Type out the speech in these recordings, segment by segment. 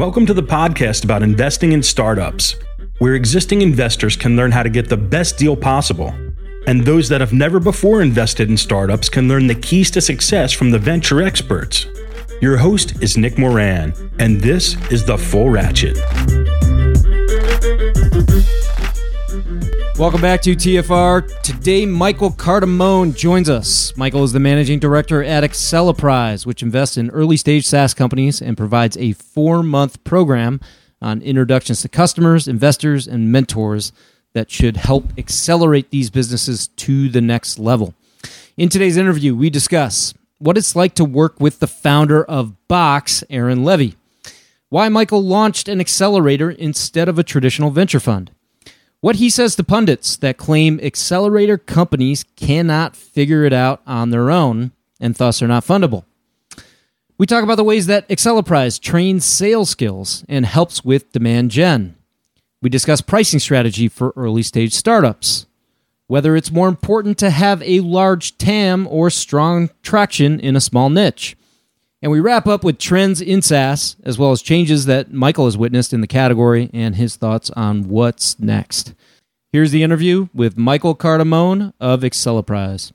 Welcome to the podcast about investing in startups, where existing investors can learn how to get the best deal possible. And those that have never before invested in startups can learn the keys to success from the venture experts. Your host is Nick Moran, and this is The Full Ratchet. Welcome back to TFR. Today, Michael Cardamone joins us. Michael is the managing director at Acceleprise, which invests in early stage SaaS companies and provides a four month program on introductions to customers, investors, and mentors that should help accelerate these businesses to the next level. In today's interview, we discuss what it's like to work with the founder of Box, Aaron Levie, why Michael launched an accelerator instead of a traditional venture fund what he says to pundits that claim accelerator companies cannot figure it out on their own and thus are not fundable. We talk about the ways that Acceleprise trains sales skills and helps with demand gen. We discuss pricing strategy for early stage startups, whether it's more important to have a large TAM or strong traction in a small niche. And we wrap up with trends in SaaS, as well as changes that Michael has witnessed in the category and his thoughts on what's next. Here's the interview with Michael Cardamone of Acceleprise.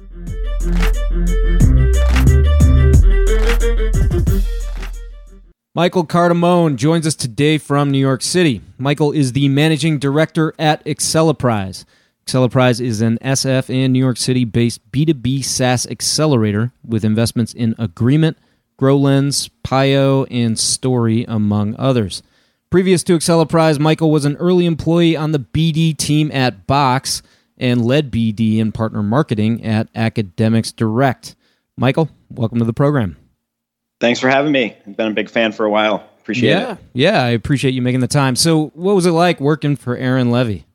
Michael Cardamone joins us today from New York City. Michael is the managing director at Acceleprise. Acceleprise is an SF and New York City based B2B SaaS accelerator with investments in Agreement, GrowLens, Pio, and Story, among others. Previous to Acceleprise, Michael was an early employee on the BD team at Box and led BD and partner marketing at Academics Direct. Michael, welcome to the program. Thanks for having me. I've been a big fan for a while. Appreciate yeah, it. Yeah, I appreciate you making the time. So, what was it like working for Aaron Levie?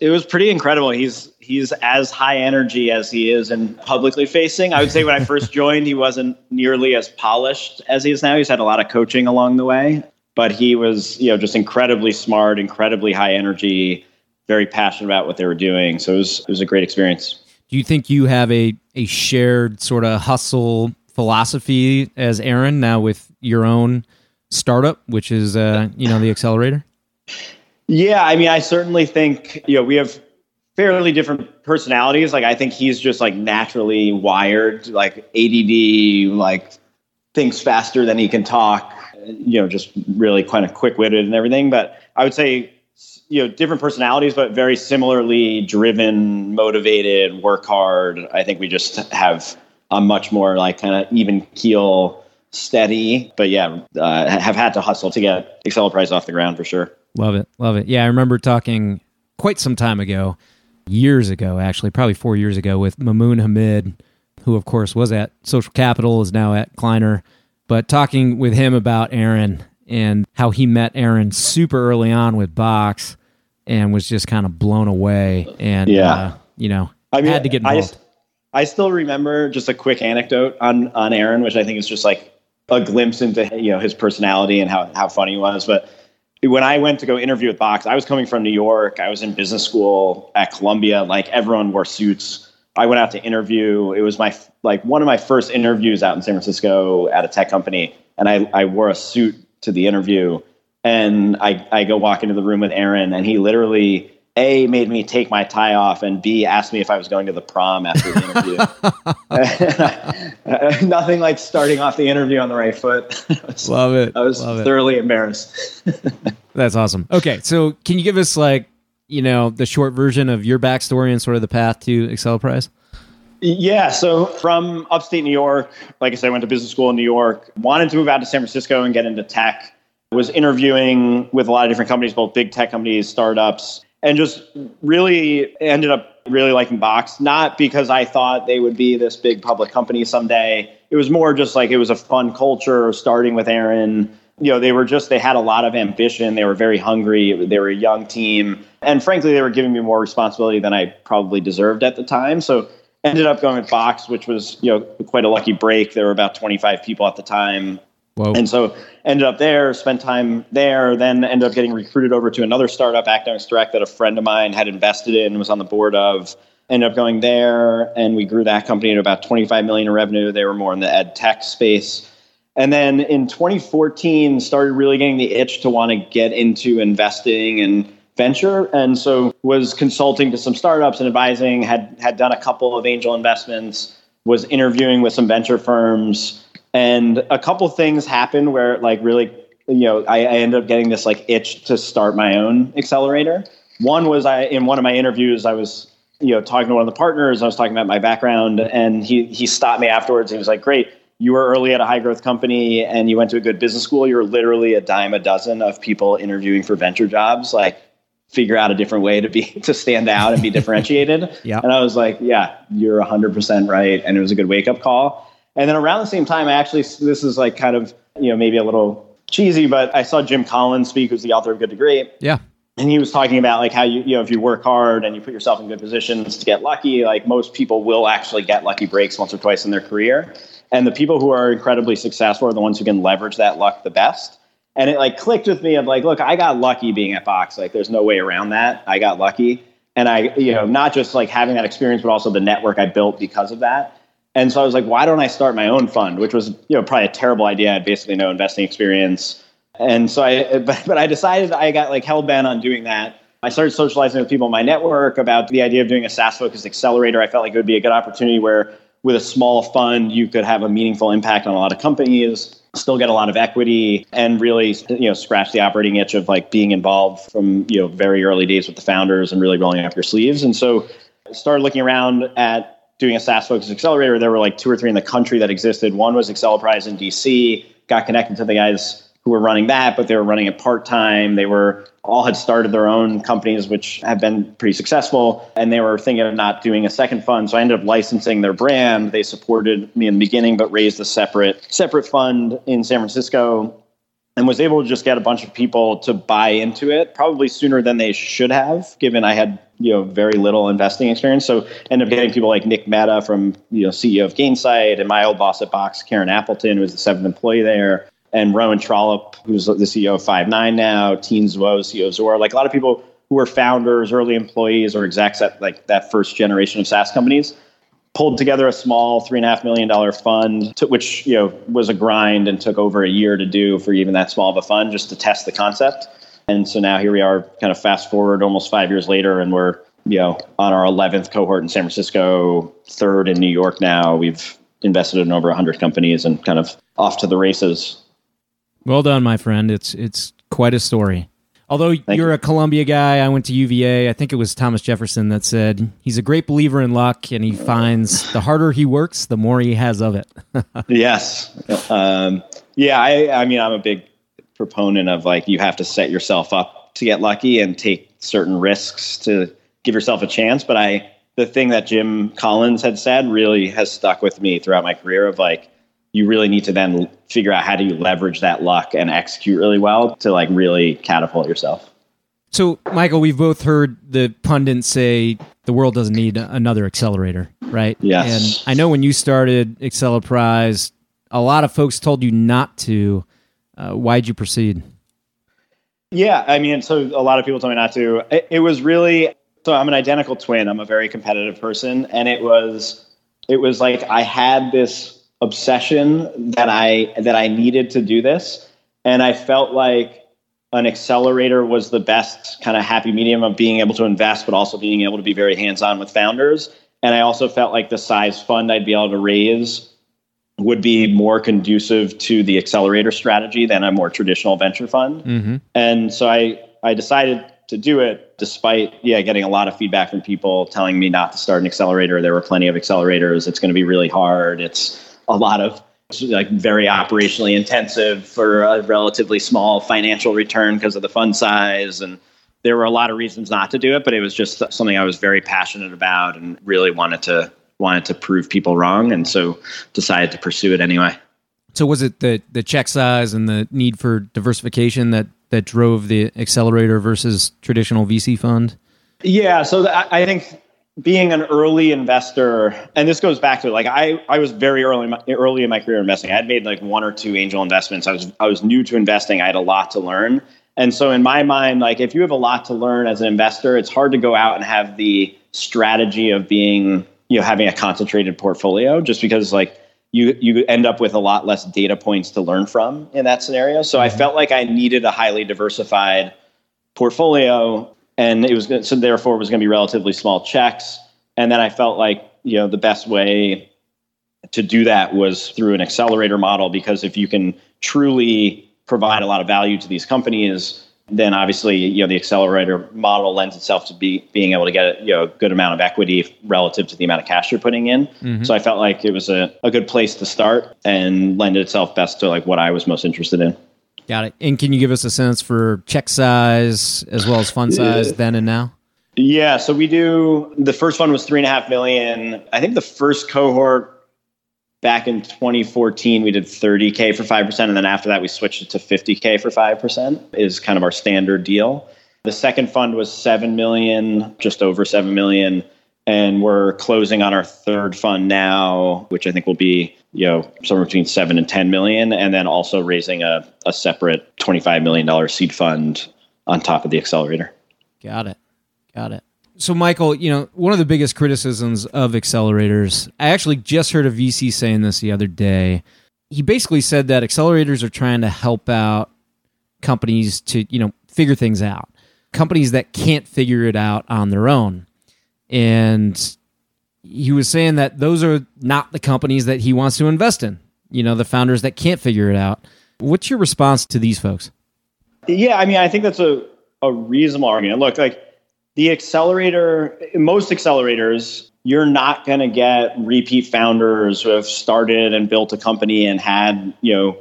It was pretty incredible. He's he's as high energy as he is and publicly facing. I would say when I first joined, he wasn't nearly as polished as he is now. He's had a lot of coaching along the way, but he was, you know, just incredibly smart, incredibly high energy, very passionate about what they were doing. So it was it was a great experience. Do you think you have a a shared sort of hustle philosophy as Aaron now with your own startup, which is uh, you know, the accelerator? Yeah, I mean, I certainly think you know we have fairly different personalities. Like I think he's just like naturally wired, like ADD, like thinks faster than he can talk. You know, just really kind of quick witted and everything. But I would say you know different personalities, but very similarly driven, motivated, work hard. I think we just have a much more like kind of even keel, steady. But yeah, uh, have had to hustle to get Acceleprise off the ground for sure. Love it. Love it. Yeah, I remember talking quite some time ago, years ago, actually, probably four years ago, with Mamoon Hamid, who, of course, was at Social Capital, is now at Kleiner, but talking with him about Aaron and how he met Aaron super early on with Box and was just kind of blown away. And, yeah. Uh, you know, I mean, had to get involved. I, I still remember just a quick anecdote on, on Aaron, which I think is just like a glimpse into, you know, his personality and how, how funny he was. But when I went to go interview with Box, I was coming from New York. I was in business school at Columbia. Like everyone wore suits. I went out to interview. It was my like one of my first interviews out in San Francisco at a tech company, and I, I wore a suit to the interview. And I, I go walk into the room with Aaron, and he literally a made me take my tie off, and B asked me if I was going to the prom after the interview. Nothing like starting off the interview on the right foot. was, Love it. I was Love thoroughly it. embarrassed. That's awesome. Okay, so can you give us like you know the short version of your backstory and sort of the path to Acceleprise? Yeah, so from upstate New York, like I said, I went to business school in New York. Wanted to move out to San Francisco and get into tech. Was interviewing with a lot of different companies, both big tech companies, startups and just really ended up really liking Box, not because I thought they would be this big public company someday. It was more just like it was a fun culture starting with Aaron. you know, they were just, they had a lot of ambition. They were very hungry. They were a young team. And frankly, they were giving me more responsibility than I probably deserved at the time. So ended up going with Box, which was, you know, quite a lucky break. There were about 25 people at the time. Whoa. And so ended up there, spent time there, then ended up getting recruited over to another startup, Academics Direct, that a friend of mine had invested in, and was on the board of. Ended up going there, and we grew that company to about 25 million in revenue. They were more in the ed tech space. And then in 2014, started really getting the itch to want to get into investing and venture, and so was consulting to some startups and advising. had had done a couple of angel investments. Was interviewing with some venture firms and a couple things happened where like really you know I, I ended up getting this like itch to start my own accelerator. One was i in one of my interviews i was you know talking to one of the partners i was talking about my background and he he stopped me afterwards. He was like great you were early at a high growth company and you went to a good business school. You're literally a dime a dozen of people interviewing for venture jobs. Like figure out a different way to be to stand out and be differentiated. Yeah. And i was like yeah you're 100% right. And it was a good wake up call and then around the same time, I actually, this is like kind of, you know, maybe a little cheesy, but I saw Jim Collins speak, who's the author of Good to Great. Yeah. And he was talking about like how you, you know, if you work hard and you put yourself in good positions to get lucky, like most people will actually get lucky breaks once or twice in their career. And the people who are incredibly successful are the ones who can leverage that luck the best. And it like clicked with me of like, look, I got lucky being at Box. Like there's no way around that. I got lucky. And I, you know, not just like having that experience, but also the network I built because of that. And so I was like, why don't I start my own fund? Which was, you know, probably a terrible idea. I had basically no investing experience. And so I, but, but I decided I got like hell bent on doing that. I started socializing with people in my network about the idea of doing a SaaS focused accelerator. I felt like it would be a good opportunity where with a small fund, you could have a meaningful impact on a lot of companies, still get a lot of equity and really, you know, scratch the operating itch of like being involved from, you know, very early days with the founders and really rolling up your sleeves. And so I started looking around at doing a SaaS focused accelerator, there were like two or three in the country that existed. One was Acceleprise in DC, got connected to the guys who were running that, but they were running it part time. They were all had started their own companies, which have been pretty successful, and they were thinking of not doing a second fund. So I ended up licensing their brand. They supported me in the beginning, but raised a separate separate fund in San Francisco and was able to just get a bunch of people to buy into it probably sooner than they should have given i had you know very little investing experience. So ended up getting people like nick mehta from you know ceo of gainsight and my old boss at box karen appleton who was the seventh employee there and rowan trollope who's the ceo of Five9 now Tien Tzuo ceo of Zuora. Like a lot of people who were founders early employees or execs at like that first generation of saas companies pulled together a small three and a half million dollar fund, to, which you know was a grind and took over a year to do for even that small of a fund just to test the concept. And so now here we are, kind of fast forward almost five years later, and we're you know on our 11th cohort in San Francisco, third in New York now. We've invested in over 100 companies and kind of off to the races. Well done, my friend. It's it's quite a story. Although Thank you're you. a Columbia guy, I went to UVA. I think it was Thomas Jefferson that said he's a great believer in luck, and he finds the harder he works, the more he has of it. yes, um, yeah. I, I mean, I'm a big proponent of like you have to set yourself up to get lucky and take certain risks to give yourself a chance. But I, the thing that Jim Collins had said really has stuck with me throughout my career of like you really need to then figure out how do you leverage that luck and execute really well to like really catapult yourself. So, Michael, we've both heard the pundits say the world doesn't need another accelerator, right? Yes. And I know when you started Acceleprise, a lot of folks told you not to. Uh, why'd you proceed? Yeah, I mean, so a lot of people told me not to. It, it was really so. I'm an identical twin. I'm a very competitive person, and it was it was like I had this obsession that I that I needed to do this, and I felt like an accelerator was the best kind of happy medium of being able to invest, but also being able to be very hands on with founders. And I also felt like the size fund I'd be able to raise would be more conducive to the accelerator strategy than a more traditional venture fund. Mm-hmm. And so I I decided to do it despite yeah getting a lot of feedback from people telling me not to start an accelerator there were plenty of accelerators it's going to be really hard it's a lot of like very operationally intensive for a relatively small financial return because of the fund size and there were a lot of reasons not to do it but it was just something i was very passionate about and really wanted to wanted to prove people wrong and so decided to pursue it anyway So was it the the check size and the need for diversification that that drove the accelerator versus traditional VC fund? Yeah, so I think being an early investor, and this goes back to like I, I was very early in my, early in my career investing. I had made like one or two angel investments. I was I was new to investing. I had a lot to learn, and so in my mind, like if you have a lot to learn as an investor, it's hard to go out and have the strategy of being you know having a concentrated portfolio, just because like you you end up with a lot less data points to learn from in that scenario. So I mm-hmm. felt like I needed a highly diversified portfolio and it was so therefore it was going to be relatively small checks. And then I felt like you know the best way to do that was through an accelerator model because if you can truly provide a lot of value to these companies, then obviously you know the accelerator model lends itself to be being able to get a you know a good amount of equity relative to the amount of cash you're putting in. Mm-hmm. So I felt like it was a, a good place to start and lend itself best to like what I was most interested in. Got it. And can you give us a sense for check size as well as fund size then and now? Yeah, so we do the first fund was three and a half million. I think the first cohort back in 2014 we did 30k for 5% and then after that we switched it to 50k for 5% is kind of our standard deal the second fund was 7 million just over 7 million and we're closing on our third fund now which i think will be you know somewhere between 7 and 10 million and then also raising a, a separate 25 million dollar seed fund on top of the accelerator. Got it. Got it. So michael you know one of the biggest criticisms of accelerators i actually just heard a vc saying this the other day. He basically said that accelerators are trying to help out companies to you know figure things out. Companies that can't figure it out on their own and he was saying that those are not the companies that he wants to invest in. You know, the founders that can't figure it out. What's your response to these folks? Yeah, I mean, I think that's a, a reasonable argument. Look, like the accelerator, most accelerators, you're not going to get repeat founders who have started and built a company and had, you know,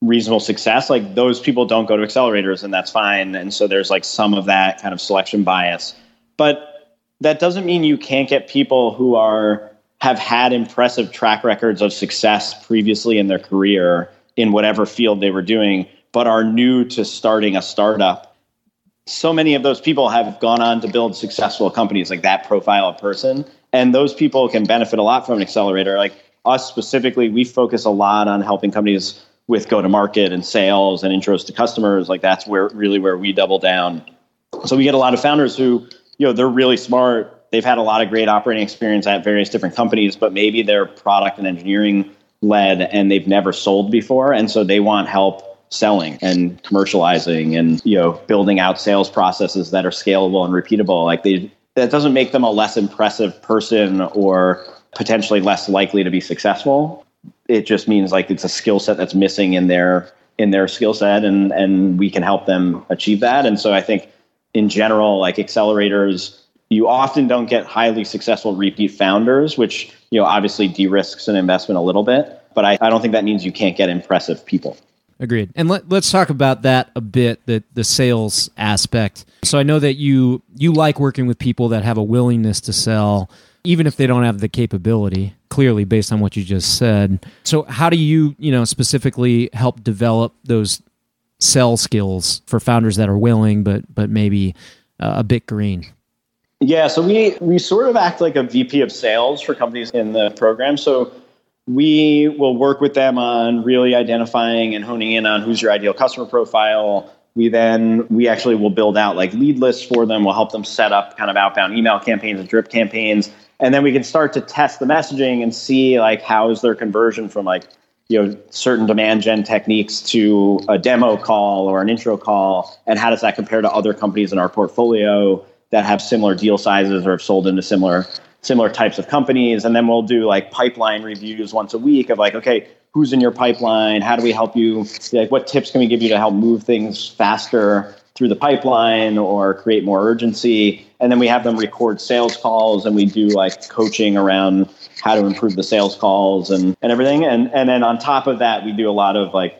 reasonable success. Like those people don't go to accelerators and that's fine. And so there's like some of that kind of selection bias. But that doesn't mean you can't get people who are have had impressive track records of success previously in their career in whatever field they were doing, but are new to starting a startup. So many of those people have gone on to build successful companies, like that profile of person. And those people can benefit a lot from an accelerator. Like us specifically, we focus a lot on helping companies with go to market and sales and intros to customers. Like that's where really where we double down. So we get a lot of founders who you know, they're really smart. They've had a lot of great operating experience at various different companies, but maybe they're product and engineering led and they've never sold before. And so they want help selling and commercializing and, you know, building out sales processes that are scalable and repeatable. Like they, that doesn't make them a less impressive person or potentially less likely to be successful. It just means like it's a skill set that's missing in their in their skill set and and we can help them achieve that. And so I think in general, like accelerators, you often don't get highly successful repeat founders, which you know obviously de-risks an investment a little bit. But I, I don't think that means you can't get impressive people. Agreed. And let, us talk about that a bit, the the sales aspect. So I know that you you like working with people that have a willingness to sell, even if they don't have the capability. Clearly, based on what you just said. So how do you you know specifically help develop those sell skills for founders that are willing but but maybe uh, a bit green? Yeah, so we we sort of act like a VP of sales for companies in the program. So we will work with them on really identifying and honing in on who's your ideal customer profile. We then we actually will build out like lead lists for them. We'll help them set up kind of outbound email campaigns and drip campaigns, and then we can start to test the messaging and see like how is their conversion from like you know certain demand gen techniques to a demo call or an intro call? And how does that compare to other companies in our portfolio that have similar deal sizes or have sold into similar similar types of companies? And then we'll do like pipeline reviews once a week of like okay who's in your pipeline? How do we help you? Like what tips can we give you to help move things faster through the pipeline or create more urgency? And then we have them record sales calls and we do like coaching around how to improve the sales calls and, and everything and and then on top of that we do a lot of like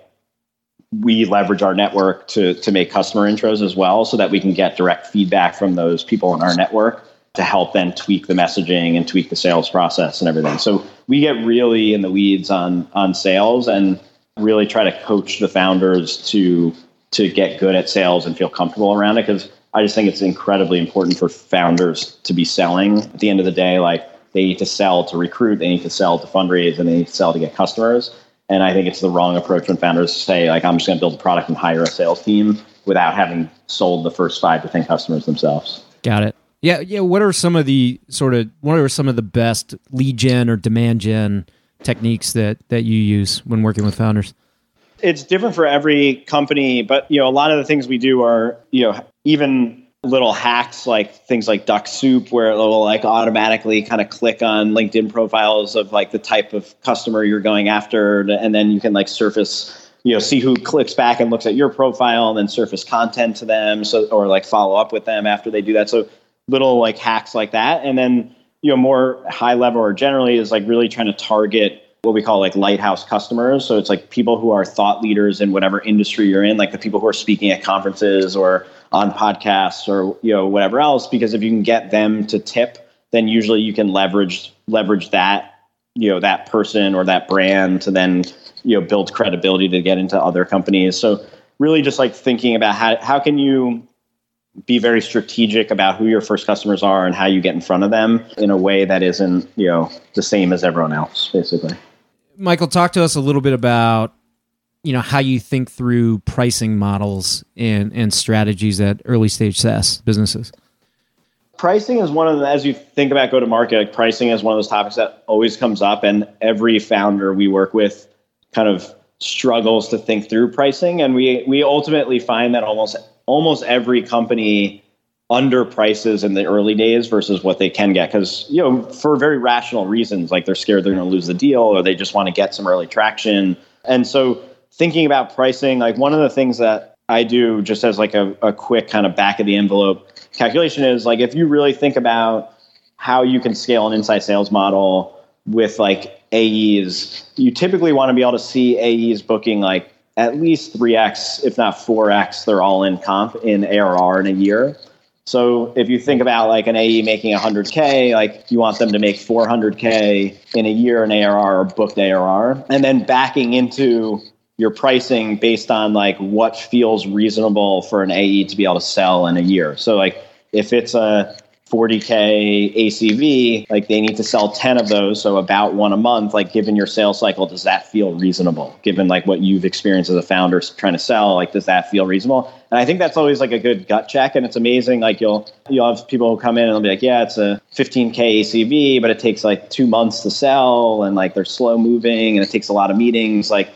we leverage our network to to make customer intros as well so that we can get direct feedback from those people in our network to help then tweak the messaging and tweak the sales process and everything so we get really in the weeds on on sales and really try to coach the founders to to get good at sales and feel comfortable around it because I just think it's incredibly important for founders to be selling. At the end of the day, like they need to sell to recruit, they need to sell to fundraise, and they need to sell to get customers. And I think it's the wrong approach when founders say, like, I'm just going to build a product and hire a sales team without having sold the first five to 10 customers themselves. Got it. Yeah. Yeah. What are some of the sort of, what are some of the best lead gen or demand gen techniques that, that you use when working with founders? It's different for every company, but, you know, a lot of the things we do are, you know, even little hacks like things like Dux-Soup where it will like automatically kind of click on linkedin profiles of like the type of customer you're going after and then you can like surface you know see who clicks back and looks at your profile and then surface content to them so or like follow up with them after they do that. So little like hacks like that. And then you know more high level or generally is like really trying to target what we call like lighthouse customers. So it's like people who are thought leaders in whatever industry you're in, like the people who are speaking at conferences or on podcasts or you know whatever else because if you can get them to tip then usually you can leverage leverage that you know that person or that brand to then you know build credibility to get into other companies so really just like thinking about how how can you be very strategic about who your first customers are and how you get in front of them in a way that isn't you know the same as everyone else basically michael talk to us a little bit about you know how you think through pricing models and and strategies at early stage SaaS businesses. Pricing is one of the as you think about go to market, like pricing is one of those topics that always comes up, and every founder we work with kind of struggles to think through pricing, and we we ultimately find that almost almost every company underprices in the early days versus what they can get because you know for very rational reasons like they're scared they're going to lose the deal or they just want to get some early traction and so thinking about pricing, like one of the things that I do just as like a, a quick kind of back of the envelope calculation is like if you really think about how you can scale an inside sales model with like AEs, you typically want to be able to see AEs booking like at least 3x, if not 4x, they're all in comp in ARR in a year. So if you think about like an AE making 100K, like you want them to make 400K in a year in ARR or booked ARR, and then backing into your pricing based on like what feels reasonable for an AE to be able to sell in a year. So like if it's a 40k ACV, like they need to sell 10 of those, so about one a month. Like given your sales cycle, does that feel reasonable? Given like what you've experienced as a founder trying to sell, like does that feel reasonable? And I think that's always like a good gut check, and it's amazing. Like you'll you'll have people who come in and they'll be like, yeah, it's a 15k ACV, but it takes like two months to sell, and like they're slow moving, and it takes a lot of meetings. Like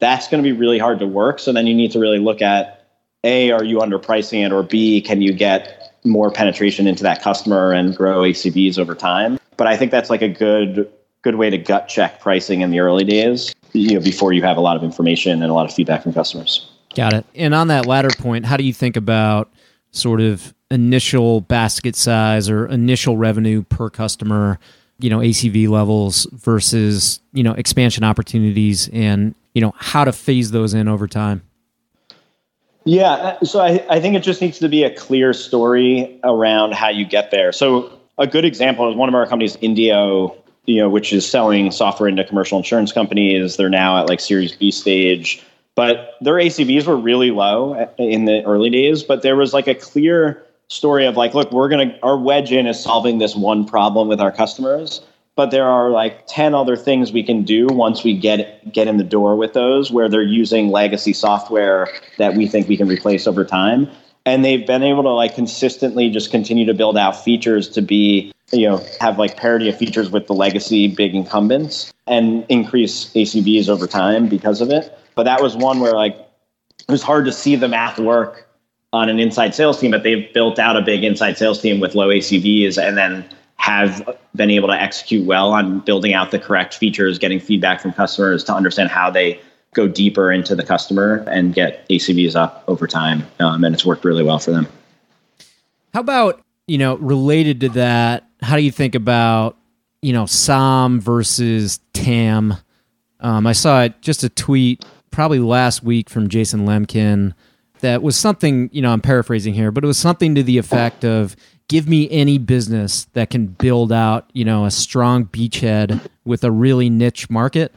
that's going to be really hard to work. So then you need to really look at A, are you underpricing it? Or B, can you get more penetration into that customer and grow ACVs over time? But I think that's like a good good way to gut check pricing in the early days, you know, before you have a lot of information and a lot of feedback from customers. Got it. And on that latter point, how do you think about sort of initial basket size or initial revenue per customer, you know, ACV levels versus, you know, expansion opportunities and you know how to phase those in over time yeah so I, I think it just needs to be a clear story around how you get there. So a good example is one of our companies indio you know which is selling software into commercial insurance companies. They're now at like series b stage but their acvs were really low in the early days but there was like a clear story of like look we're to our wedge in is solving this one problem with our customers but there are like 10 other things we can do once we get get in the door with those where they're using legacy software that we think we can replace over time. And they've been able to like consistently just continue to build out features to be you know have like parity of features with the legacy big incumbents and increase acvs over time because of it. But that was one where like it was hard to see the math work on an inside sales team but they've built out a big inside sales team with low acvs and then have been able to execute well on building out the correct features, getting feedback from customers to understand how they go deeper into the customer and get ACVs up over time. Um, and it's worked really well for them. How about, you know, related to that, how do you think about, you know, SOM versus TAM? Um, I saw it, just a tweet probably last week from Jason Lemkin that was something, you know, I'm paraphrasing here, but it was something to the effect of give me any business that can build out, you know, a strong beachhead with a really niche market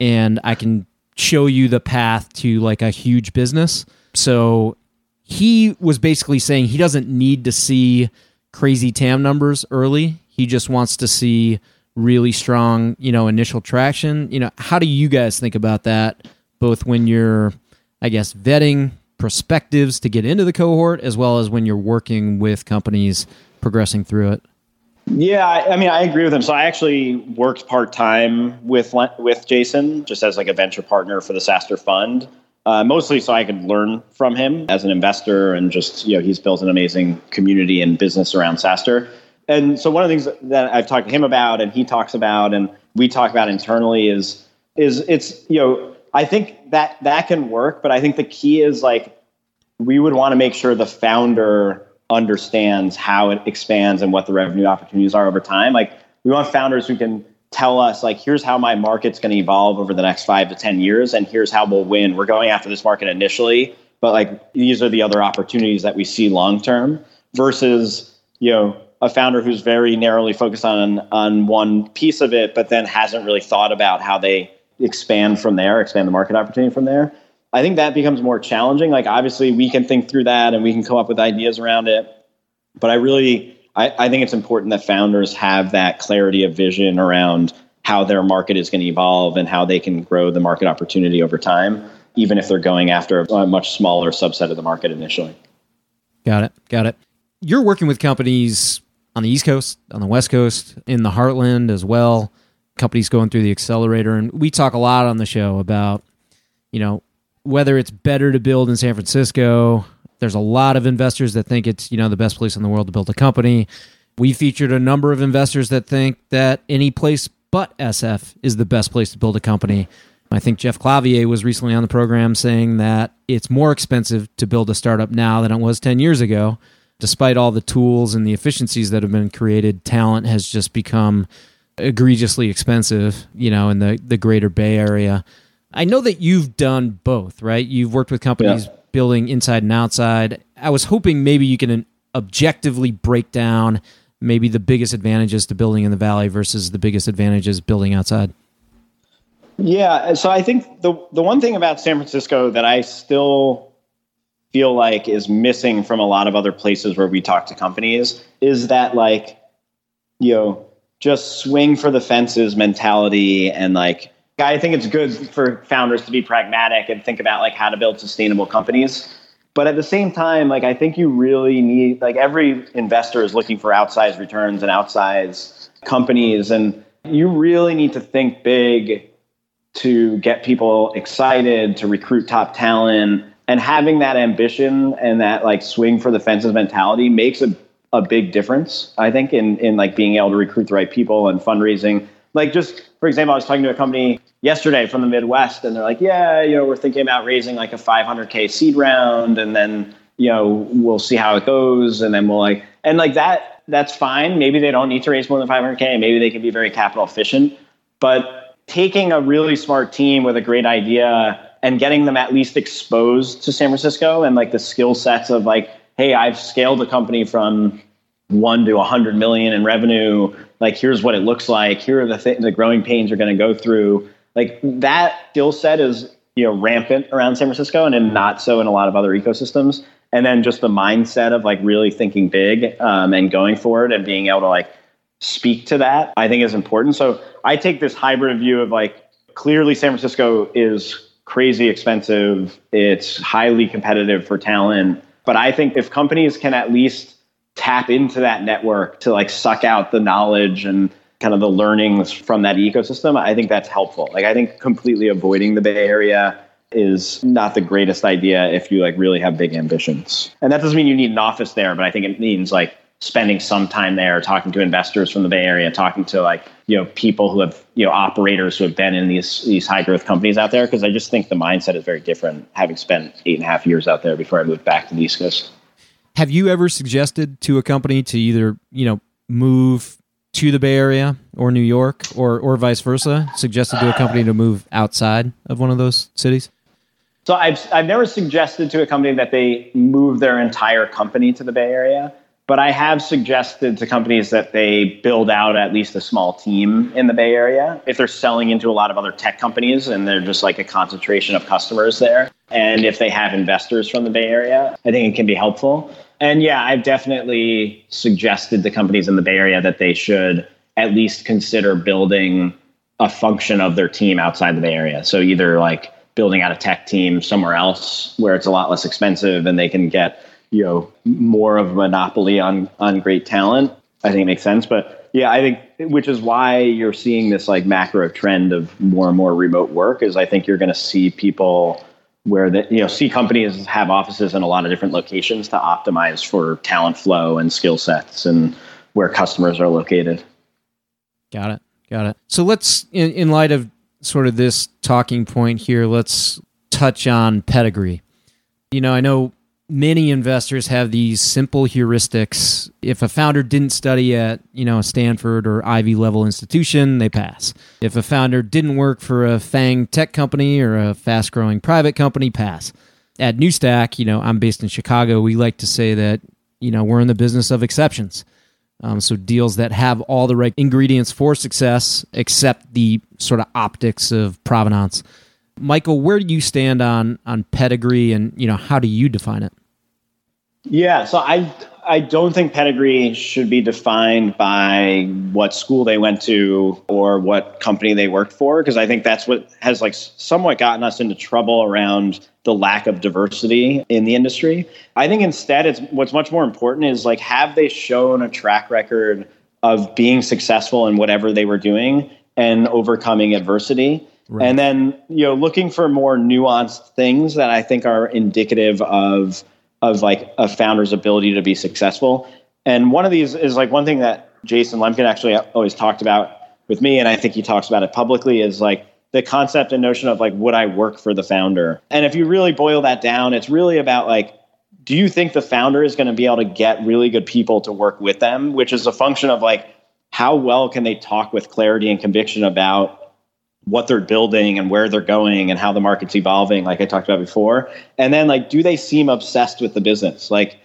and I can show you the path to like a huge business. So he was basically saying he doesn't need to see crazy TAM numbers early. He just wants to see really strong, you know, initial traction. You know, how do you guys think about that both when you're I guess vetting perspectives to get into the cohort as well as when you're working with companies progressing through it? Yeah, I, I mean, I agree with him. So I actually worked part time with with Jason, just as like a venture partner for the SaaStr Fund, uh, mostly so I could learn from him as an investor, and just you know, he's built an amazing community and business around SaaStr. And so one of the things that I've talked to him about, and he talks about, and we talk about internally, is is it's you know, I think that that can work, but I think the key is like we would want to make sure the founder understands how it expands and what the revenue opportunities are over time. Like we want founders who can tell us like here's how my market's going to evolve over the next 5 to 10 years and here's how we'll win. We're going after this market initially, but like these are the other opportunities that we see long term versus, you know, a founder who's very narrowly focused on on one piece of it but then hasn't really thought about how they expand from there, expand the market opportunity from there. I think that becomes more challenging. Like obviously we can think through that and we can come up with ideas around it. But I really I, I think it's important that founders have that clarity of vision around how their market is going to evolve and how they can grow the market opportunity over time, even if they're going after a much smaller subset of the market initially. Got it. Got it. You're working with companies on the East Coast, on the West Coast, in the Heartland as well. Companies going through the accelerator. And we talk a lot on the show about, you know, whether it's better to build in San Francisco. There's a lot of investors that think it's, you know, the best place in the world to build a company. We featured a number of investors that think that any place but SF is the best place to build a company. I think Jeff Clavier was recently on the program saying that it's more expensive to build a startup now than it was 10 years ago. Despite all the tools and the efficiencies that have been created, talent has just become egregiously expensive, you know, in the, the greater Bay Area. I know that you've done both, right? You've worked with companies yeah. building inside and outside. I was hoping maybe you can objectively break down maybe the biggest advantages to building in the valley versus the biggest advantages building outside. Yeah, so I think the the one thing about San Francisco that I still feel like is missing from a lot of other places where we talk to companies is that like you know just swing for the fences mentality and like I think it's good for founders to be pragmatic and think about like how to build sustainable companies. But at the same time, like I think you really need like every investor is looking for outsized returns and outsized companies and you really need to think big to get people excited, to recruit top talent, and having that ambition and that like swing for the fences mentality makes a, a big difference, I think, in in like being able to recruit the right people and fundraising. Like just for example, I was talking to a company yesterday from the Midwest, and they're like, "Yeah, you know, we're thinking about raising like a 500k seed round, and then you know we'll see how it goes, and then we'll like and like that. That's fine. Maybe they don't need to raise more than 500k. Maybe they can be very capital efficient, but taking a really smart team with a great idea and getting them at least exposed to San Francisco and like the skill sets of like, hey, I've scaled a company from one to a hundred million in revenue. Like, here's what it looks like. Here are the th- the growing pains you're going to go through. Like that skill set is you know rampant around San Francisco and, not so in a lot of other ecosystems. And then just the mindset of like really thinking big um, and going for it and being able to like speak to that, I think is important. So I take this hybrid view of like clearly San Francisco is crazy expensive. It's highly competitive for talent. But I think if companies can at least tap into that network to like suck out the knowledge and kind of the learnings from that ecosystem, I think that's helpful. Like I think completely avoiding the Bay Area is not the greatest idea if you like really have big ambitions. And that doesn't mean you need an office there, but I think it means like spending some time there talking to investors from the Bay Area, talking to like, you know, people who have, you know, operators who have been in these these high growth companies out there. Cause I just think the mindset is very different having spent eight and a half years out there before I moved back to the East Coast. Have you ever suggested to a company to either, you know, move to the Bay Area or New York or or vice versa? Suggested to a company to move outside of one of those cities? So I've I've never suggested to a company that they move their entire company to the Bay Area. But I have suggested to companies that they build out at least a small team in the Bay Area if they're selling into a lot of other tech companies and they're just like a concentration of customers there. And if they have investors from the Bay Area, I think it can be helpful. And yeah, I've definitely suggested to companies in the Bay Area that they should at least consider building a function of their team outside the Bay Area. So either like building out a tech team somewhere else where it's a lot less expensive and they can get you know more of a monopoly on on great talent. I think it makes sense, but yeah, I think which is why you're seeing this like macro trend of more and more remote work. Is I think you're going to see people where the you know see companies have offices in a lot of different locations to optimize for talent flow and skill sets and where customers are located. Got it. Got it. So let's in, in light of sort of this talking point here, let's touch on pedigree. You know, I know many investors have these simple heuristics. If a founder didn't study at, you know, a Stanford or Ivy level institution, they pass. If a founder didn't work for a FANG tech company or a fast growing private company, pass. At New Stack, you know, I'm based in Chicago. We like to say that, you know, we're in the business of exceptions. Um, so deals that have all the right ingredients for success, except the sort of optics of provenance. Michael, where do you stand on on pedigree, and you know how do you define it? Yeah, so I I don't think pedigree should be defined by what school they went to or what company they worked for because I think that's what has like somewhat gotten us into trouble around the lack of diversity in the industry. I think instead it's what's much more important is like have they shown a track record of being successful in whatever they were doing and overcoming adversity. Right. And then, you know, looking for more nuanced things that I think are indicative of of like a founder's ability to be successful. And one of these is like one thing that Jason Lemkin actually always talked about with me, and I think he talks about it publicly, is like the concept and notion of like, would I work for the founder? And if you really boil that down, it's really about like, do you think the founder is going to be able to get really good people to work with them, which is a function of like, how well can they talk with clarity and conviction about what they're building and where they're going and how the market's evolving, like I talked about before. And then like, do they seem obsessed with the business? Like,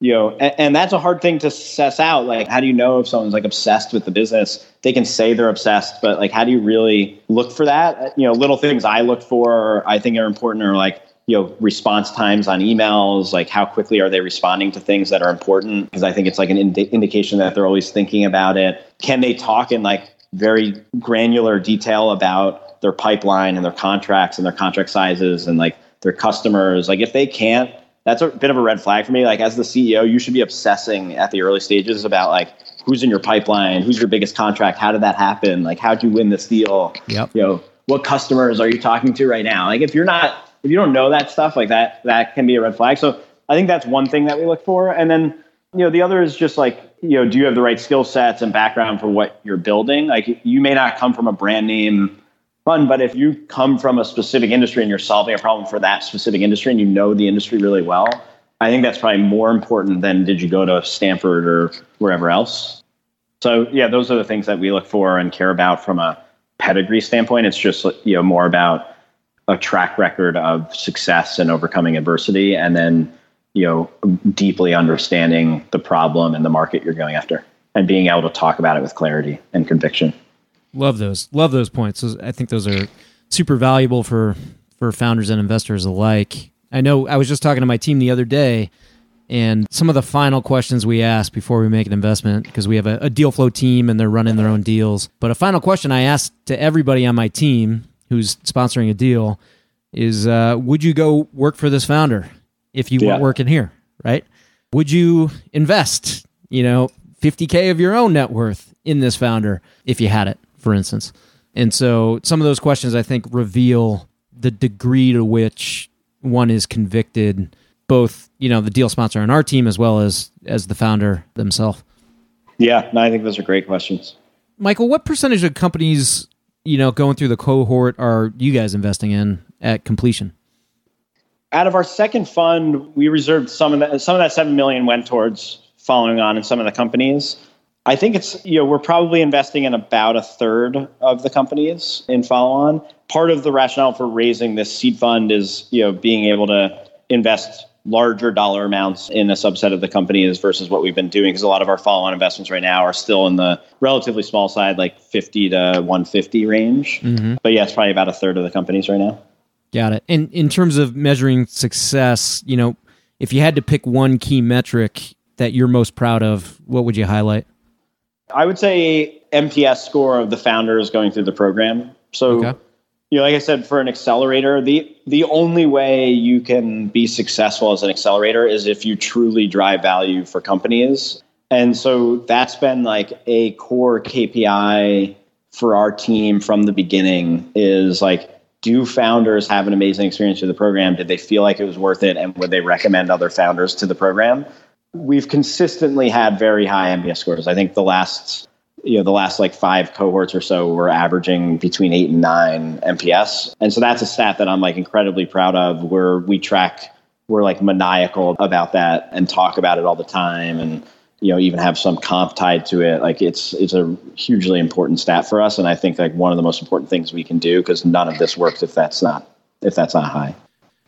you know, and, and, that's a hard thing to suss out. Like, how do you know if someone's like obsessed with the business? They can say they're obsessed, but like, how do you really look for that? Uh, you know, little things I look for, I think are important are like, you know, response times on emails, like how quickly are they responding to things that are important? Because I think it's like an indi- indication that they're always thinking about it. Can they talk in like very granular detail about their pipeline and their contracts and their contract sizes and like their customers. Like if they can't, that's a bit of a red flag for me. Like as the CEO, you should be obsessing at the early stages about like who's in your pipeline, who's your biggest contract, how did that happen, like how'd you win this deal, yep. you know, what customers are you talking to right now? Like if you're not, if you don't know that stuff, like that, that can be a red flag. So I think that's one thing that we look for, and then you know the other is just like you know do you have the right skill sets and background for what you're building? Like you may not come from a brand name fund but if you come from a specific industry and you're solving a problem for that specific industry and you know the industry really well i think that's probably more important than did you go to stanford or wherever else. So yeah those are the things that we look for and care about from a pedigree standpoint. It's just you know more about a track record of success and overcoming adversity and then you know deeply understanding the problem and the market you're going after and being able to talk about it with clarity and conviction. Love those love those points. I think those are super valuable for for founders and investors alike. I know i was just talking to my team the other day and some of the final questions we ask before we make an investment because we have a, a deal flow team and they're running their own deals. But a final question i asked to everybody on my team who's sponsoring a deal is uh, would you go work for this founder if you yeah. weren't working here, right? Would you invest, you know, 50K of your own net worth in this founder if you had it, for instance? And so some of those questions I think reveal the degree to which one is convicted, both, you know, the deal sponsor on our team as well as as the founder themselves. Yeah, no, I think those are great questions. Michael, what percentage of companies, you know, going through the cohort are you guys investing in at completion? Out of our second fund, we reserved some of that. Some of that seven million went towards following on in some of the companies. I think it's you know we're probably investing in about a third of the companies in follow on. Part of the rationale for raising this seed fund is you know being able to invest larger dollar amounts in a subset of the companies versus what we've been doing because a lot of our follow-on investments right now are still in the relatively small side like 50 to 150 range mm-hmm. but yeah it's probably about a third of the companies right now Got it. And in terms of measuring success, you know, if you had to pick one key metric that you're most proud of, what would you highlight? I would say NPS score of the founders going through the program. So, Okay. you know, like I said, for an accelerator, the the only way you can be successful as an accelerator is if you truly drive value for companies. And so that's been like a core KPI for our team from the beginning is like do founders have an amazing experience with the program? Did they feel like it was worth it and would they recommend other founders to the program? we've consistently had very high NPS scores. I think the last you know the last like five cohorts or so were averaging between eight and nine NPS, and so that's a stat that I'm like incredibly proud of. Where we track, we're like maniacal about that and talk about it all the time, and you know even have some comp tied to it. Like it's it's a hugely important stat for us, and I think like one of the most important things we can do because none of this works if that's not if that's not high.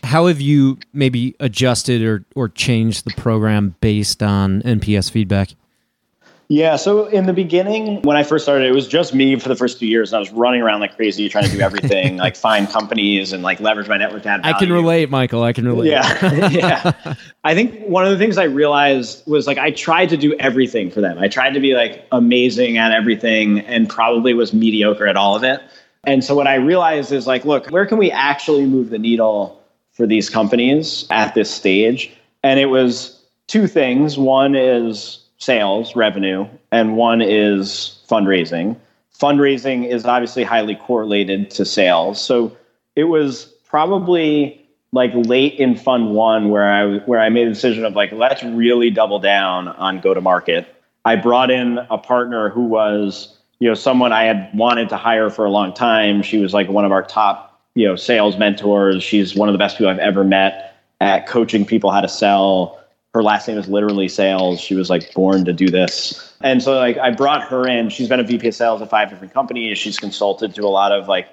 How have you maybe adjusted or, or changed the program based on NPS feedback? Yeah. So in the beginning, when I first started, it was just me for the first two years. And I was running around like crazy, trying to do everything, like find companies and like leverage my network to add I can relate, Michael. I can relate. Yeah. yeah. I think one of the things I realized was like I tried to do everything for them. I tried to be like amazing at everything and probably was mediocre at all of it. And so what I realized is like, look, where can we actually move the needle for these companies at this stage? And it was two things. One is sales revenue, and one is fundraising. Fundraising is obviously highly correlated to sales. So it was probably like late in fund one where I where I made a decision of like let's really double down on go to market. I brought in a partner who was you know someone I had wanted to hire for a long time. She was like one of our top you know sales mentors. She's one of the best people I've ever met at coaching people how to sell. Her last name is literally sales. She was like born to do this. And so like I brought her in. She's been a VP of sales at five different companies. She's consulted to a lot of like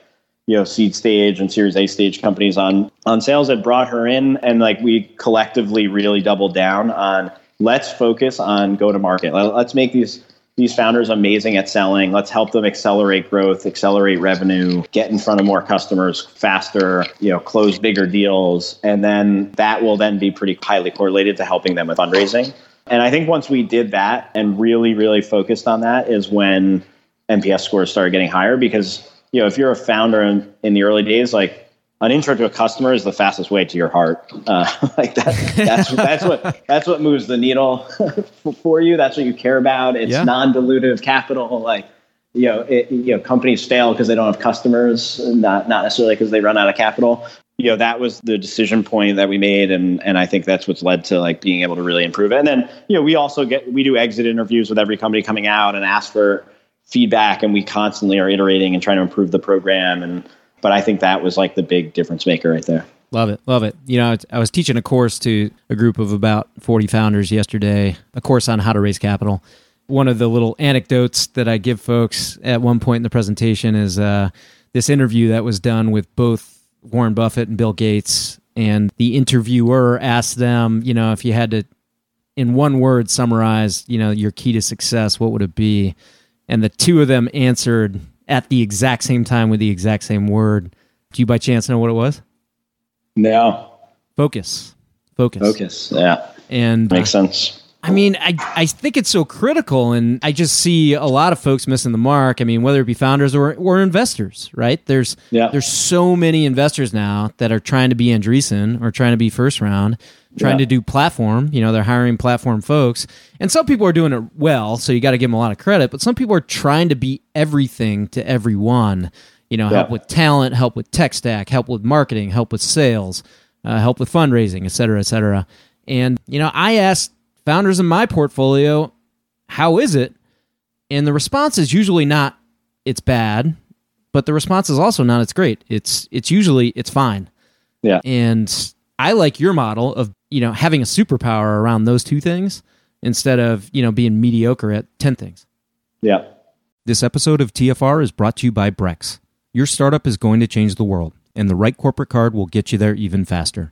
you know seed stage and series a stage companies on on sales that brought her in and like we collectively really doubled down on let's focus on go to market let's make these these founders amazing at selling. Let's help them accelerate growth accelerate revenue get in front of more customers faster you know close bigger deals. And then that will then be pretty highly correlated to helping them with fundraising. And i think once we did that and really really focused on that is when NPS scores started getting higher because you know if you're a founder in, in the early days, like an intro to a customer is the fastest way to your heart. Uh, like that, that's that's what that's what moves the needle for you. That's what you care about. It's Yeah. non-dilutive capital. Like you know, it, you know, companies fail because they don't have customers, not not necessarily because they run out of capital. You know, that was the decision point that we made, and and I think that's what's led to like being able to really improve it. And then you know, we also get we do exit interviews with every company coming out and ask for feedback, and we constantly are iterating and trying to improve the program. And but I think that was like the big difference maker right there. Love it. Love it. You know, I was teaching a course to a group of about 40 founders yesterday, a course on how to raise capital. One of the little anecdotes that I give folks at one point in the presentation is uh, this interview that was done with both Warren Buffett and Bill Gates. And the interviewer asked them, you know, if you had to, in one word, summarize, you know, your key to success, what would it be? And the two of them answered at the exact same time with the exact same word. Do you by chance know what it was? No Focus. Focus. focus. Yeah, And uh, makes sense. I mean, I, I think it's so critical, and I just see a lot of folks missing the mark. I mean, whether it be founders or, or investors, right? There's Yeah. there's so many investors now that are trying to be Andreessen or trying to be first round, trying Yeah. to do platform. You know, they're hiring platform folks, and some people are doing it well, so you got to give them a lot of credit. But some people are trying to be everything to everyone. You know, help with talent, help with tech stack, help with marketing, help with sales, uh, help with fundraising, et cetera, et cetera. And you know, I asked founders in my portfolio, "How is it?" And the response is usually not "It's bad," but the response is also not "It's great." It's it's usually "It's fine." Yeah. And I like your model of you know having a superpower around those two things instead of you know being mediocre at ten things. Yeah. This episode of TFR is brought to you by Brex. Your startup is going to change the world, and the right corporate card will get you there even faster.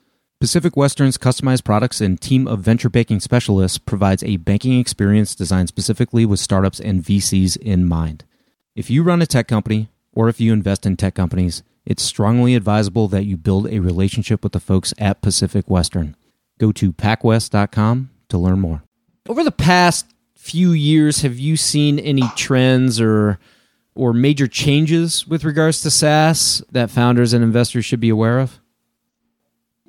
Pacific Western's customized products and team of venture banking specialists provides a banking experience designed specifically with startups and VCs in mind. If you run a tech company or if you invest in tech companies, it's strongly advisable that you build a relationship with the folks at Pacific Western. Go to pacwest.com to learn more. Over the past few years, have you seen any trends or or major changes with regards to SaaS that founders and investors should be aware of?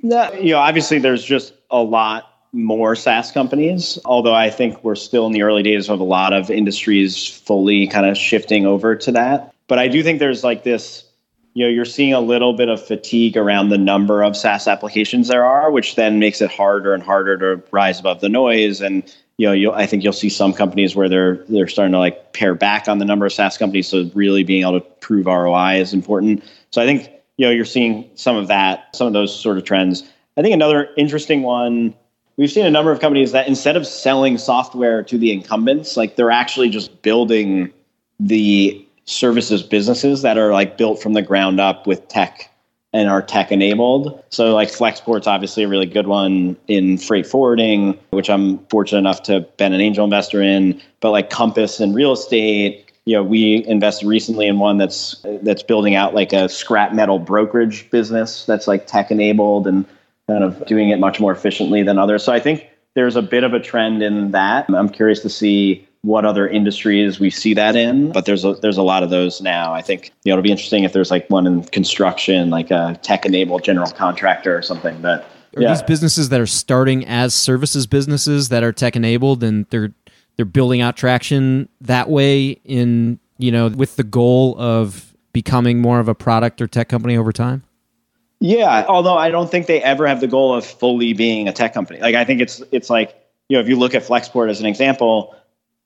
No, you know, obviously there's just a lot more SaaS companies, although I think we're still in the early days of a lot of industries fully kind of shifting over to that. But I do think there's like this, you know, you're seeing a little bit of fatigue around the number of SaaS applications there are, which then makes it harder and harder to rise above the noise. And you know, you'll, I think you'll see some companies where they're they're starting to like pare back on the number of SaaS companies. So really being able to prove ROI is important. So I think you know, you're seeing some of that, some of those sort of trends. I think another interesting one, we've seen a number of companies that instead of selling software to the incumbents, like they're actually just building the services businesses that are like built from the ground up with tech and are tech enabled. So like Flexport's obviously a really good one in freight forwarding, which I'm fortunate enough to been an angel investor in, but like Compass and real estate, you know, we invested recently in one that's that's building out like a scrap metal brokerage business that's like tech enabled and kind of doing it much more efficiently than others. So I think there's a bit of a trend in that. I'm curious to see what other industries we see that in, but there's a, there's a lot of those now. I think you know it'll be interesting if there's like one in construction, like a tech enabled general contractor or something. But are yeah. these businesses that are starting as services businesses that are tech enabled and they're they're building out traction that way in you know with the goal of becoming more of a product or tech company over time? Yeah although i don't think they ever have the goal of fully being a tech company. Like i think it's it's like you know if you look at flexport as an example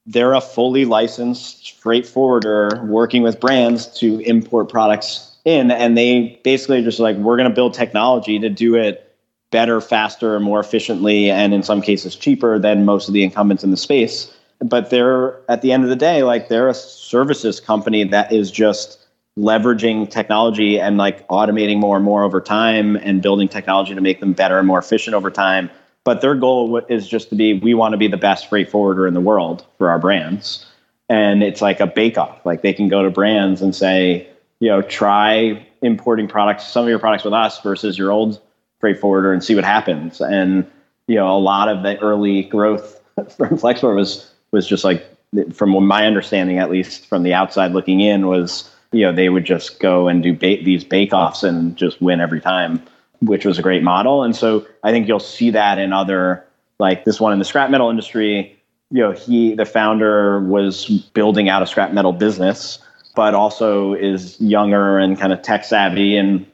they're a fully licensed freight forwarder working with brands to import products in and they basically just like we're going to build technology to do it better faster more efficiently and in some cases cheaper than most of the incumbents in the space but they're at the end of the day like they're a services company that is just leveraging technology and like automating more and more over time and building technology to make them better and more efficient over time. But their goal is just to be we want to be the best freight forwarder in the world for our brands. And it's like a bake off like they can go to brands and say you know try importing products some of your products with us versus your old freight forwarder and see what happens. And you know a lot of the early growth from flexport was was just like from my understanding at least from the outside looking in was you know they would just go and do ba- these bake offs and just win every time which was a great model. And so i think you'll see that in other like this one in the scrap metal industry you know he the founder was building out a scrap metal business but also is younger and kind of tech savvy and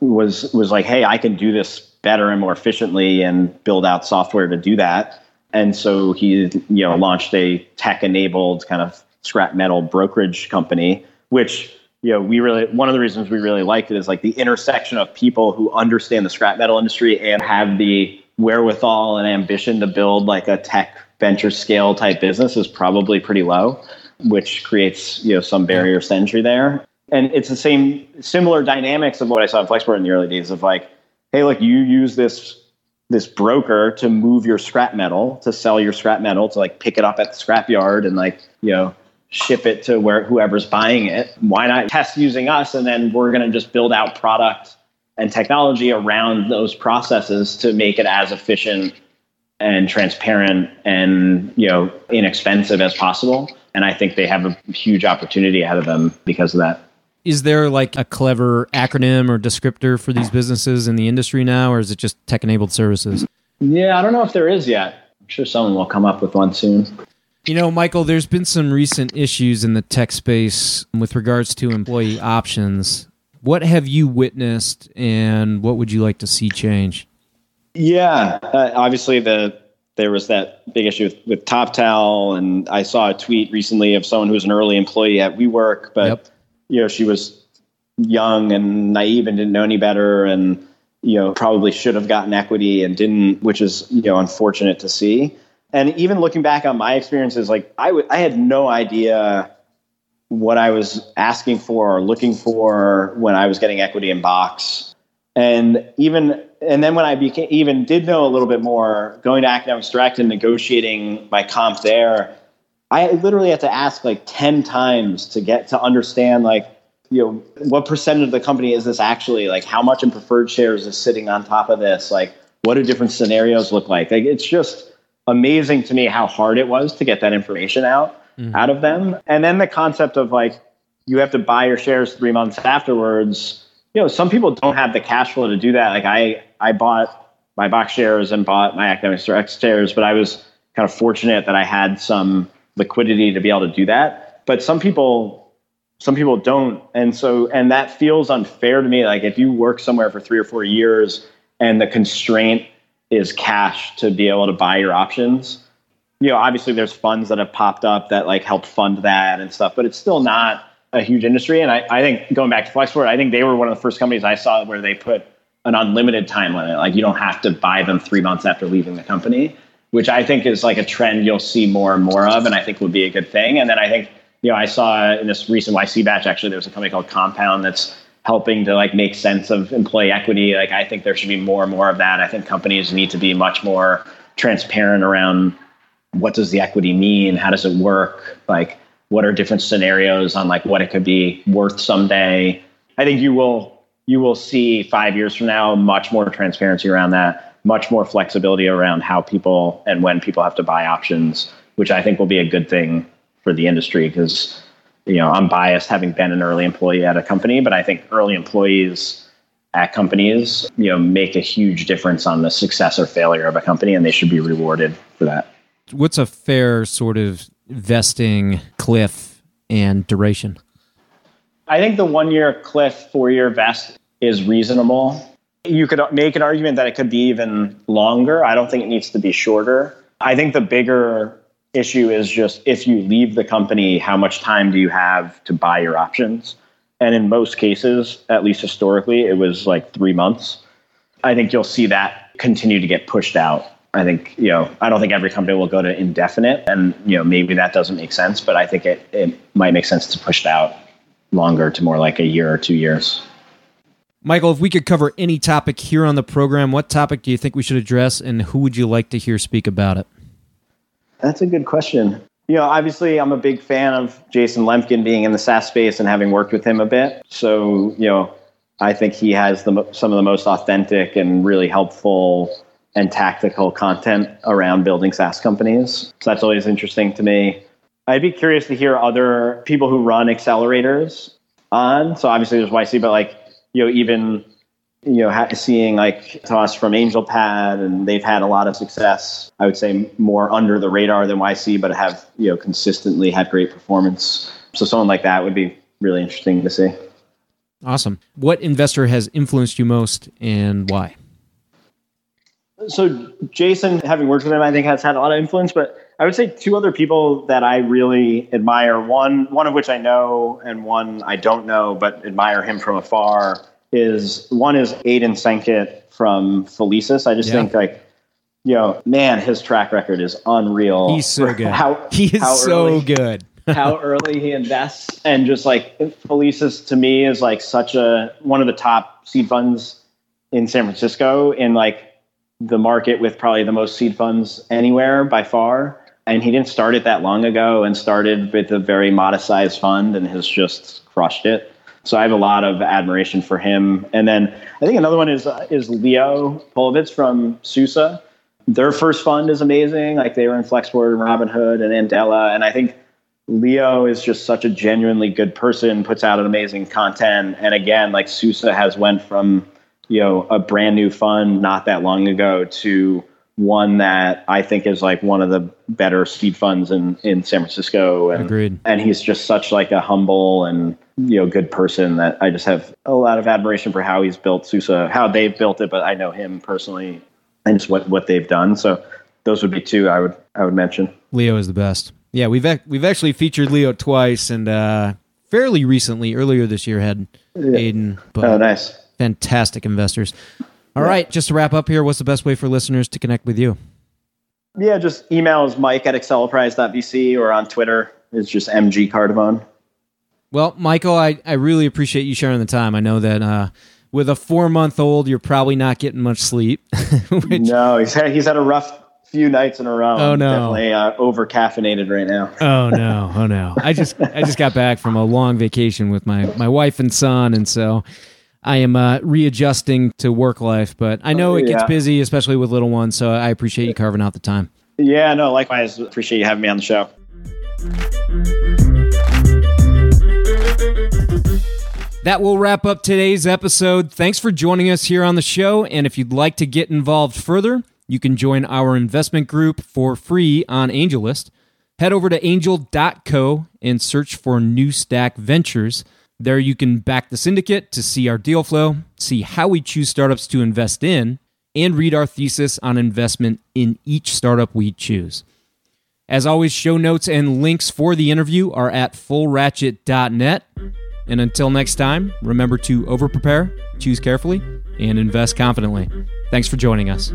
was was like hey i can do this better and more efficiently and build out software to do that and so he, you know, launched a tech-enabled kind of scrap metal brokerage company, which you know we really one of the reasons we really liked it is like the intersection of people who understand the scrap metal industry and have the wherewithal and ambition to build like a tech venture scale type business is probably pretty low, which creates you know some barriers to entry there. and it's the same similar dynamics of what I saw in Flexport in the early days of like, hey, look, you use this this broker to move your scrap metal, to sell your scrap metal, to like pick it up at the scrap yard and like, you know, ship it to where whoever's buying it. Why not test using us and then we're going to just build out product and technology around those processes to make it as efficient and transparent and, you know, inexpensive as possible. And I think they have a huge opportunity ahead of them because of that. Is there like a clever acronym or descriptor for these businesses in the industry now, or is it just tech enabled services? Yeah, I don't know if there is yet. I'm sure someone will come up with one soon. You know, Michael, there's been some recent issues in the tech space with regards to employee options. What have you witnessed, and what would you like to see change? Yeah, uh, obviously the there was that big issue with, with TopTal, and I saw a tweet recently of someone who was an early employee at WeWork, but yep you know, she was young and naive and didn't know any better and, you know, probably should have gotten equity and didn't, which is, you know, unfortunate to see. And even looking back on my experiences, like I, w- I had no idea what I was asking for or looking for when I was getting equity in Box. And even and then when I became even did know a little bit more, going to AcademixDirect and negotiating my comp there, I literally had to ask like 10 times to get to understand like, you know, what percentage of the company is this actually? Like how much in preferred shares is sitting on top of this? Like what do different scenarios look like? Like it's just amazing to me how hard it was to get that information out mm-hmm. out of them. And then the concept of like you have to buy your shares three months afterwards. You know, some people don't have the cash flow to do that. Like I I bought my box shares and bought my AcademixDirect shares, but I was kind of fortunate that I had some liquidity to be able to do that. But some people some people don't. And so and that feels unfair to me. Like if you work somewhere for 3 or 4 years and the constraint is cash to be able to buy your options you know obviously there's funds that have popped up that like help fund that and stuff but it's still not a huge industry. And I, I think going back to Flexport I think they were one of the first companies I saw where they put an unlimited time limit. Like you don't have to buy them 3 months after leaving the company which I think is like a trend you'll see more and more of, and I think would be a good thing. And then I think, you know, I saw in this recent YC batch, actually, there was a company called Compound that's helping to like make sense of employee equity. Like, I think there should be more and more of that. I think companies need to be much more transparent around what does the equity mean? How does it work? Like, what are different scenarios on like what it could be worth someday? I think you will you will see five years from now much more transparency around that much more flexibility around how people and when people have to buy options, which I think will be a good thing for the industry because you know I'm biased having been an early employee at a company, but I think early employees at companies you know make a huge difference on the success or failure of a company, and they should be rewarded for that. What's a fair sort of vesting cliff and duration? I think the one year cliff, four year vest is reasonable. You could make an argument that it could be even longer. I don't think it needs to be shorter. I think the bigger issue is just if you leave the company, how much time do you have to buy your options? And in most cases, at least historically, it was like three months. I think you'll see that continue to get pushed out. I think, you know, I don't think every company will go to indefinite and, you know, maybe that doesn't make sense, but I think it, it might make sense to push it out longer to more like a year or two years. Michael, if we could cover any topic here on the program, what topic do you think we should address and who would you like to hear speak about it? That's a good question. You know, obviously, I'm a big fan of Jason Lemkin being in the SaaS space and having worked with him a bit. So, you know, I think he has the, some of the most authentic and really helpful and tactical content around building SaaS companies. So that's always interesting to me. I'd be curious to hear other people who run accelerators on. So obviously there's YC, but like you know, even you know, ha- seeing like Toss from AngelPad, and they've had a lot of success. I would say more under the radar than YC, but have you know consistently had great performance. So someone like that would be really interesting to see. Awesome. What investor has influenced you most, and why? So Jason, having worked with him, I think has had a lot of influence. But I would say two other people that I really admire. One, one of which I know, and one I don't know, but admire him from afar. Is one is Aydin Senkut from Felicis. I just yeah. think like, you know, man, his track record is unreal. He's so good. How he is how so early, good. how early he invests, and just like Felicis to me is like such a one of the top seed funds in San Francisco in like the market with probably the most seed funds anywhere by far. And he didn't start it that long ago, and started with a very modest sized fund, and has just crushed it. So I have a lot of admiration for him. And then I think another one is uh, is Leo Polovets from Susa. Their first fund is amazing. Like they were in Flexport and Robinhood and Andela. And I think Leo is just such a genuinely good person, puts out an amazing content. And again, like Susa has went from, you know, a brand new fund not that long ago to one that I think is like one of the better seed funds in, in San Francisco. And, Agreed. And he's just such like a humble and you know good person that I just have a lot of admiration for how he's built Susa, how they've built it, but I know him personally and just what, what they've done. So those would be two I would I would mention. Leo is the best. Yeah, we've ac- we've actually featured Leo twice, and uh, fairly recently, earlier this year, had Aydin. But Oh, nice. fantastic investors. All right, just to wrap up here, what's the best way for listeners to connect with you? Yeah, just email is mike at acceleprise.vc or on Twitter is just mg cardamone. Well, Michael, I, I really appreciate you sharing the time. I know that uh, with a four month old, you're probably not getting much sleep. which, No, he's had, he's had a rough few nights in a row. Oh, no. Definitely uh, over caffeinated right now. oh no, oh no! I just I just got back from a long vacation with my my wife and son, and so I am uh, readjusting to work life. But I know it gets Yeah. busy, especially with little ones. So I appreciate you carving out the time. Yeah, no, likewise. Appreciate you having me on the show. That will wrap up today's episode. Thanks for joining us here on the show. And if you'd like to get involved further, you can join our investment group for free on AngelList. Head over to angel.co and search for New Stack Ventures. There you can back the syndicate to see our deal flow, see how we choose startups to invest in, and read our thesis on investment in each startup we choose. As always, show notes and links for the interview are at fullratchet.net. And until next time, remember to overprepare, choose carefully, and invest confidently. Thanks for joining us.